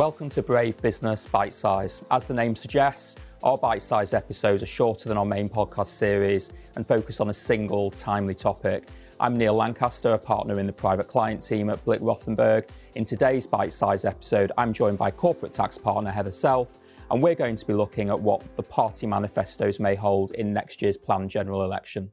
Welcome to Brave Business Bite Size. As the name suggests, our bite sized episodes are shorter than our main podcast series and focus on a single, timely topic. I'm Neil Lancaster, a partner in the private client team at Blick Rothenberg. In today's bite sized episode, I'm joined by corporate tax partner Heather Self, and we're going to be looking at what the party manifestos may hold in next year's planned general election.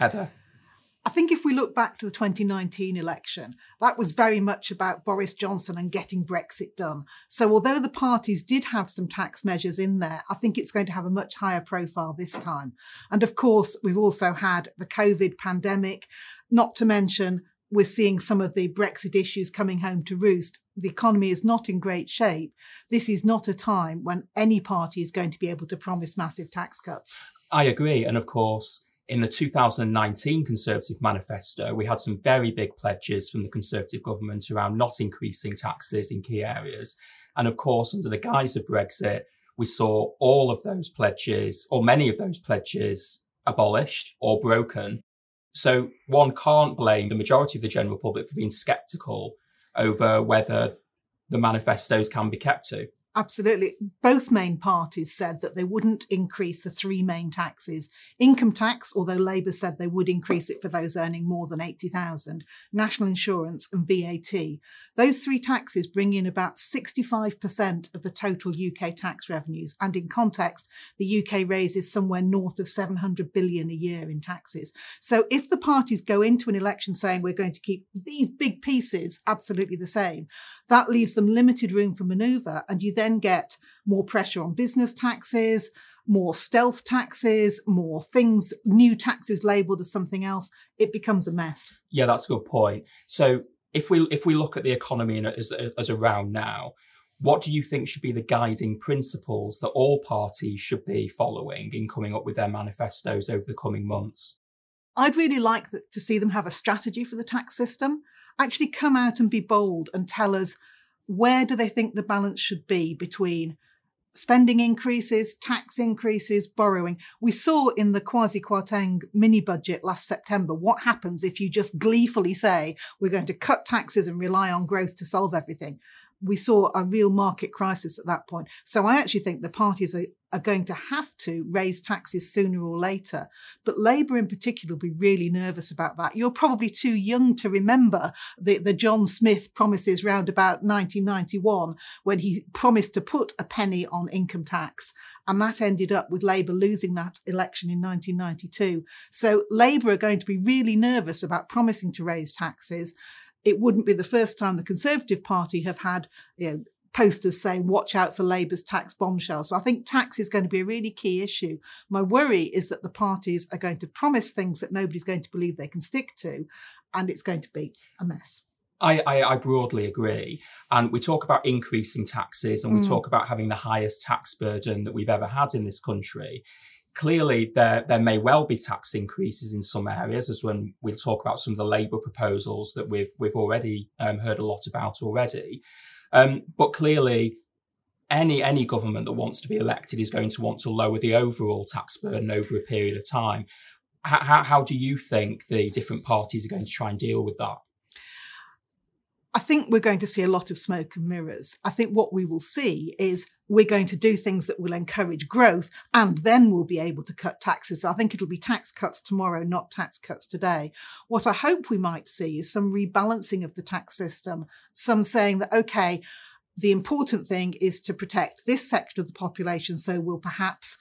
Heather. I think if we look back to the 2019 election, that was very much about Boris Johnson and getting Brexit done. So, although the parties did have some tax measures in there, I think it's going to have a much higher profile this time. And of course, we've also had the COVID pandemic, not to mention we're seeing some of the Brexit issues coming home to roost. The economy is not in great shape. This is not a time when any party is going to be able to promise massive tax cuts. I agree. And of course, in the 2019 Conservative manifesto, we had some very big pledges from the Conservative government around not increasing taxes in key areas. And of course, under the guise of Brexit, we saw all of those pledges, or many of those pledges, abolished or broken. So one can't blame the majority of the general public for being sceptical over whether the manifestos can be kept to. Absolutely. Both main parties said that they wouldn't increase the three main taxes. Income tax, although Labour said they would increase it for those earning more than 80,000, national insurance and VAT. Those three taxes bring in about 65% of the total UK tax revenues. And in context, the UK raises somewhere north of 700 billion a year in taxes. So if the parties go into an election saying we're going to keep these big pieces absolutely the same, that leaves them limited room for manoeuvre. And you then get more pressure on business taxes, more stealth taxes, more things, new taxes labelled as something else. It becomes a mess. Yeah, that's a good point. So if we if we look at the economy as, as around now, what do you think should be the guiding principles that all parties should be following in coming up with their manifestos over the coming months? I'd really like to see them have a strategy for the tax system actually come out and be bold and tell us where do they think the balance should be between spending increases, tax increases, borrowing. We saw in the Kwasi Kwarteng mini budget last September what happens if you just gleefully say we're going to cut taxes and rely on growth to solve everything we saw a real market crisis at that point. So I actually think the parties are, are going to have to raise taxes sooner or later. But Labour in particular will be really nervous about that. You're probably too young to remember the, the John Smith promises round about 1991 when he promised to put a penny on income tax. And that ended up with Labour losing that election in 1992. So Labour are going to be really nervous about promising to raise taxes it wouldn't be the first time the Conservative Party have had you know, posters saying, watch out for Labour's tax bombshell. So I think tax is going to be a really key issue. My worry is that the parties are going to promise things that nobody's going to believe they can stick to, and it's going to be a mess. I, I, I, broadly agree. And we talk about increasing taxes and we mm. talk about having the highest tax burden that we've ever had in this country clearly there there may well be tax increases in some areas, as when we'll talk about some of the Labour proposals that we've we've already um, heard a lot about already. Um, but clearly, any any government that wants to be elected is going to want to lower the overall tax burden over a period of time. how, how do you think the different parties are going to try and deal with that? I think we're going to see a lot of smoke and mirrors. I think what we will see is we're going to do things that will encourage growth and then we'll be able to cut taxes. So I think it'll be tax cuts tomorrow, not tax cuts today. What I hope we might see is some rebalancing of the tax system, some saying that, okay, the important thing is to protect this sector of the population. So we'll perhaps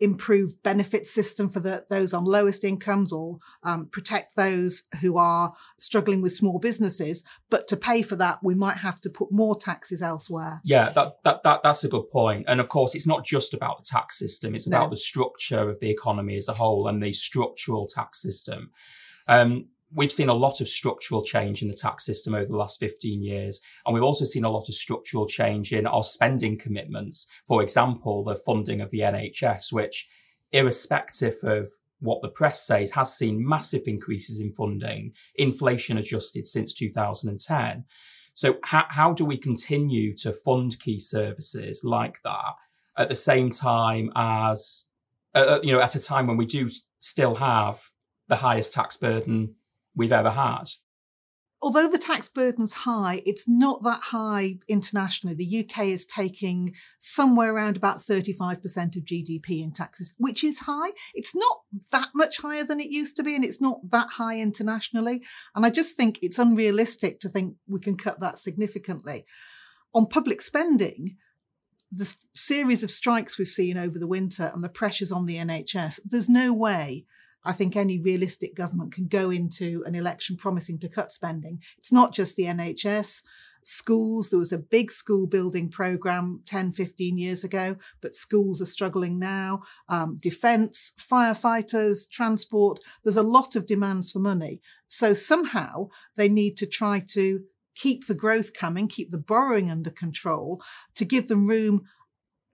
improved benefit system for the, those on lowest incomes or um, protect those who are struggling with small businesses. But to pay for that, we might have to put more taxes elsewhere. Yeah, that, that, that that's a good point. And of course, it's not just about the tax system; it's about no. the structure of the economy as a whole and the structural tax system. Um, we've seen a lot of structural change in the tax system over the last 15 years. And we've also seen a lot of structural change in our spending commitments. For example, the funding of the NHS, which, irrespective of what the press says, has seen massive increases in funding, inflation adjusted since 2010. So, how, how do we continue to fund key services like that at the same time as, uh, uh you know, at a time when we do still have the highest tax burden we've ever had. although the tax burden's high, it's not that high internationally. The UK is taking somewhere around about 35% of GDP in taxes, which is high. It's not that much higher than it used to be, and it's not that high internationally. And I just think it's unrealistic to think we can cut that significantly. On public spending, the series of strikes we've seen over the winter and the pressures on the NHS, there's no way I think any realistic government can go into an election promising to cut spending. It's not just the NHS. Schools, there was a big school building program 10, 15 years ago, but schools are struggling now. Um, defence, firefighters, transport, there's a lot of demands for money. So somehow they need to try to keep the growth coming, keep the borrowing under control, to give them room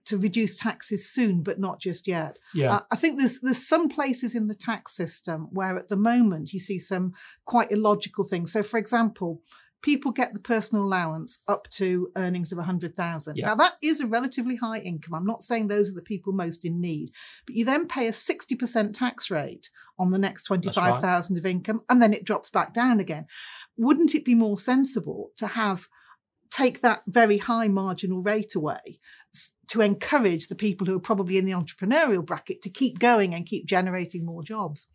to reduce taxes soon, but not just yet. Yeah. Uh, I think there's there's some places in the tax system where at the moment you see some quite illogical things. So, for example, people get the personal allowance up to earnings of 100,000. Yeah. Now that is a relatively high income. I'm not saying those are the people most in need, but you then pay a 60% tax rate on the next 25,000 right. of income and then it drops back down again. Wouldn't it be more sensible to have take that very high marginal rate away to encourage the people who are probably in the entrepreneurial bracket to keep going and keep generating more jobs.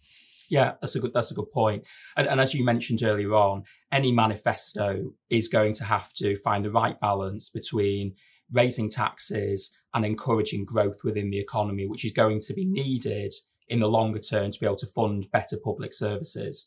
Yeah, that's a good that's a good point. And, and as you mentioned earlier on, any manifesto is going to have to find the right balance between raising taxes and encouraging growth within the economy, which is going to be mm-hmm. needed in the longer term to be able to fund better public services.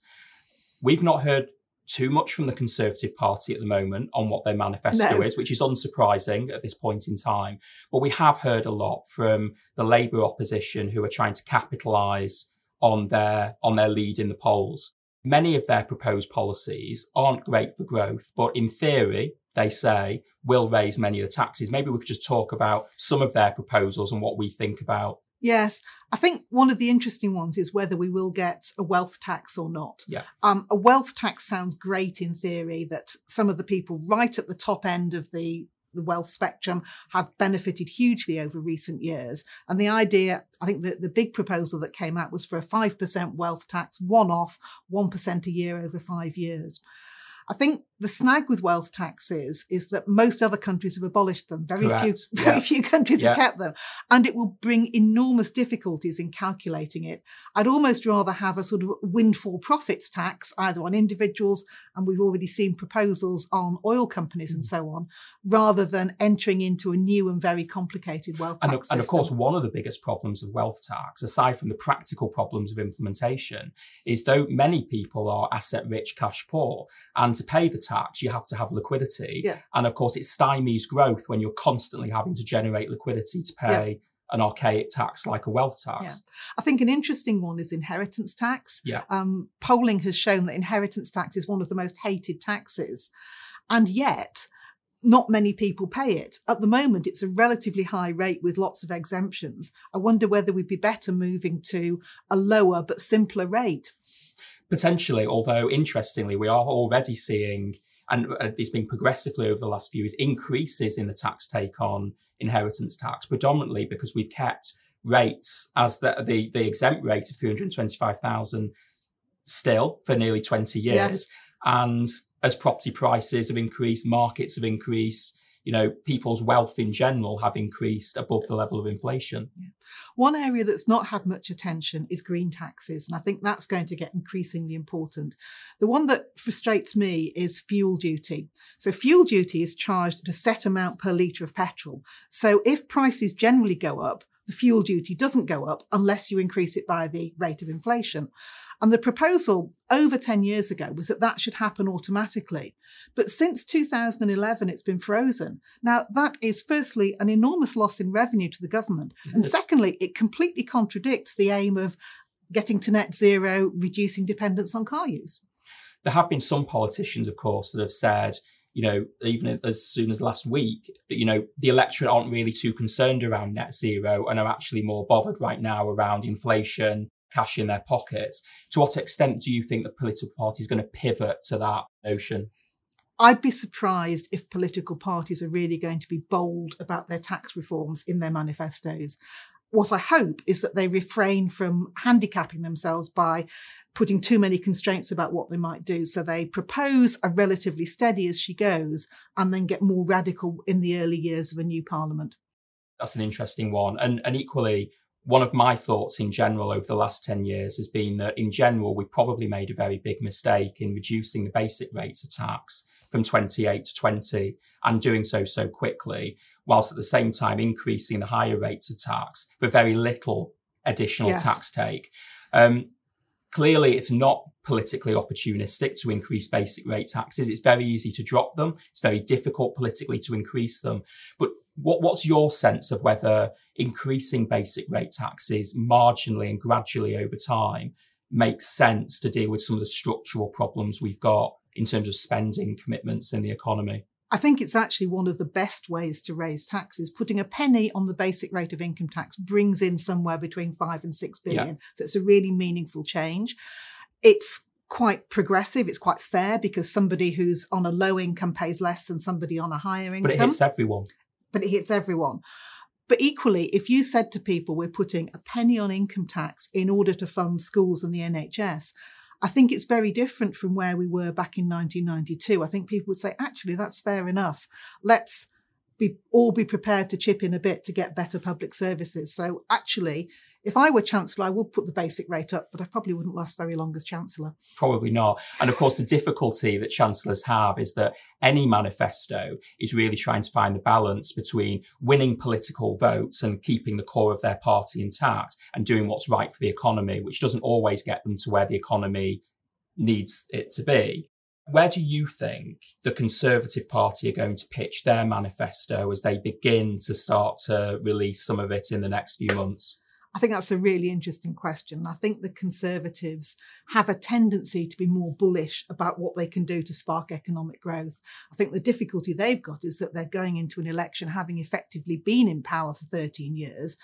We've not heard too much from the Conservative Party at the moment on what their manifesto no. is, which is unsurprising at this point in time. But we have heard a lot from the Labour opposition who are trying to capitalise on their on their lead in the polls. Many of their proposed policies aren't great for growth, but in theory, they say will raise many of the taxes. Maybe we could just talk about some of their proposals and what we think about Yes, I think one of the interesting ones is whether we will get a wealth tax or not. Yeah. Um, a wealth tax sounds great in theory that some of the people right at the top end of the the wealth spectrum have benefited hugely over recent years. And the idea, I think the, the big proposal that came out was for a 5% wealth tax, one off, 1% a year over five years. I think the snag with wealth taxes is that most other countries have abolished them. Very Correct. few, very yeah. few countries yeah. have kept them, and it will bring enormous difficulties in calculating it. I'd almost rather have a sort of windfall profits tax, either on individuals, and we've already seen proposals on oil companies mm. and so on, rather than entering into a new and very complicated wealth and, tax. And of course, one of the biggest problems of wealth tax, aside from the practical problems of implementation, is though many people are asset rich, cash poor, and to pay the tax, you have to have liquidity. Yeah. And of course, it stymies growth when you're constantly having to generate liquidity to pay. Yeah. An archaic tax like a wealth tax. Yeah. I think an interesting one is inheritance tax. Yeah. Um, polling has shown that inheritance tax is one of the most hated taxes. And yet, not many people pay it. At the moment, it's a relatively high rate with lots of exemptions. I wonder whether we'd be better moving to a lower but simpler rate. Potentially, although interestingly, we are already seeing, and uh, it's been progressively over the last few years, increases in the tax take on inheritance tax, predominantly because we've kept rates as the the, the exempt rate of 325,000 still for nearly 20 years. Yes. And as property prices have increased, markets have increased, you know, people's wealth in general have increased above the level of inflation. Yeah. One area that's not had much attention is green taxes, and I think that's going to get increasingly important. The one that frustrates me is fuel duty. So, fuel duty is charged at a set amount per litre of petrol. So, if prices generally go up, the fuel duty doesn't go up unless you increase it by the rate of inflation. And the proposal over 10 years ago was that that should happen automatically. But since 2011, it's been frozen. Now, that is firstly an enormous loss in revenue to the government. Yes. And secondly, it completely contradicts the aim of getting to net zero, reducing dependence on car use. There have been some politicians, of course, that have said, you know, even as soon as last week, that, you know, the electorate aren't really too concerned around net zero and are actually more bothered right now around inflation, cash in their pockets. To what extent do you think the political party is going to pivot to that notion? I'd be surprised if political parties are really going to be bold about their tax reforms in their manifestos. What I hope is that they refrain from handicapping themselves by putting too many constraints about what they might do. So they propose a relatively steady as she goes and then get more radical in the early years of a new parliament. That's an interesting one. And, and equally, one of my thoughts in general over the last 10 years has been that in general, we probably made a very big mistake in reducing the basic rates of tax from 28 to 20 and doing so so quickly, whilst at the same time increasing the higher rates of tax for very little additional yes. tax take. Um, clearly, it's not politically opportunistic to increase basic rate taxes. It's very easy to drop them. It's very difficult politically to increase them. But what, what's your sense of whether increasing basic rate taxes marginally and gradually over time makes sense to deal with some of the structural problems we've got in terms of spending commitments in the economy? I think it's actually one of the best ways to raise taxes. Putting a penny on the basic rate of income tax brings in somewhere between five and six billion. Yeah. So it's a really meaningful change. It's quite progressive. It's quite fair because somebody who's on a low income pays less than somebody on a higher income. But it hits everyone but it hits everyone. But equally, if you said to people, we're putting a penny on income tax in order to fund schools and the NHS, I think it's very different from where we were back in 1992. I think people would say, actually, that's fair enough. Let's be all be prepared to chip in a bit to get better public services. So actually, if I were Chancellor, I would put the basic rate up, but I probably wouldn't last very long as Chancellor. Probably not. And of course, the difficulty that Chancellors have is that any manifesto is really trying to find the balance between winning political votes and keeping the core of their party intact and doing what's right for the economy, which doesn't always get them to where the economy needs it to be. Where do you think the Conservative Party are going to pitch their manifesto as they begin to start to release some of it in the next few months? I think that's a really interesting question. I think the Conservatives have a tendency to be more bullish about what they can do to spark economic growth. I think the difficulty they've got is that they're going into an election having effectively been in power for 13 years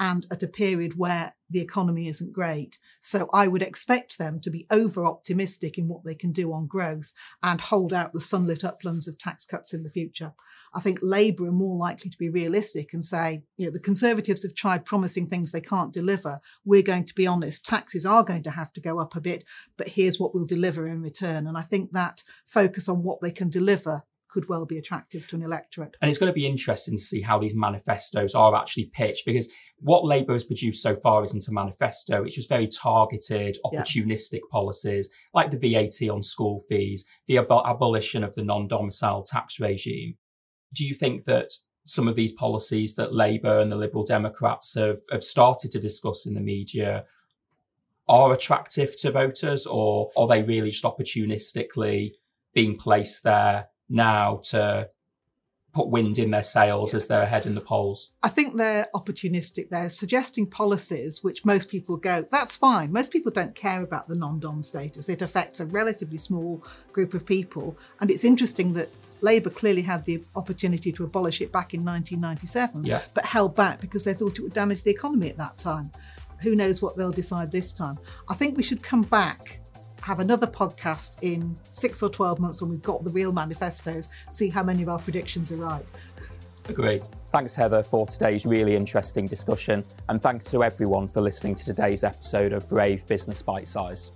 and at a period where the economy isn't great. So I would expect them to be over optimistic in what they can do on growth and hold out the sunlit uplands of tax cuts in the future. I think Labour are more likely to be realistic and say, you know, the Conservatives have tried promising things they can't deliver. We're going to be honest, taxes are going to have to go up a bit, but here's what we'll deliver in return. And I think that focus on what they can deliver could well be attractive to an electorate. And it's going to be interesting to see how these manifestos are actually pitched because what Labour has produced so far isn't a manifesto. It's just very targeted, opportunistic yeah. policies like the VAT on school fees, the ab- abolition of the non domicile tax regime. Do you think that some of these policies that Labour and the Liberal Democrats have, have started to discuss in the media are attractive to voters, or are they really just opportunistically being placed there now to put wind in their sails as they're ahead in the polls? I think they're opportunistic. They're suggesting policies which most people go, that's fine. Most people don't care about the non dom status. It affects a relatively small group of people. And it's interesting that Labour clearly had the opportunity to abolish it back in 1997, yeah. but held back because they thought it would damage the economy at that time. Who knows what they'll decide this time? I think we should come back have another podcast in six or 12 months when we've got the real manifestos, see how many of our predictions are right. Agree. Thanks, Heather, for today's really interesting discussion. And thanks to everyone for listening to today's episode of Brave Business Bite Size.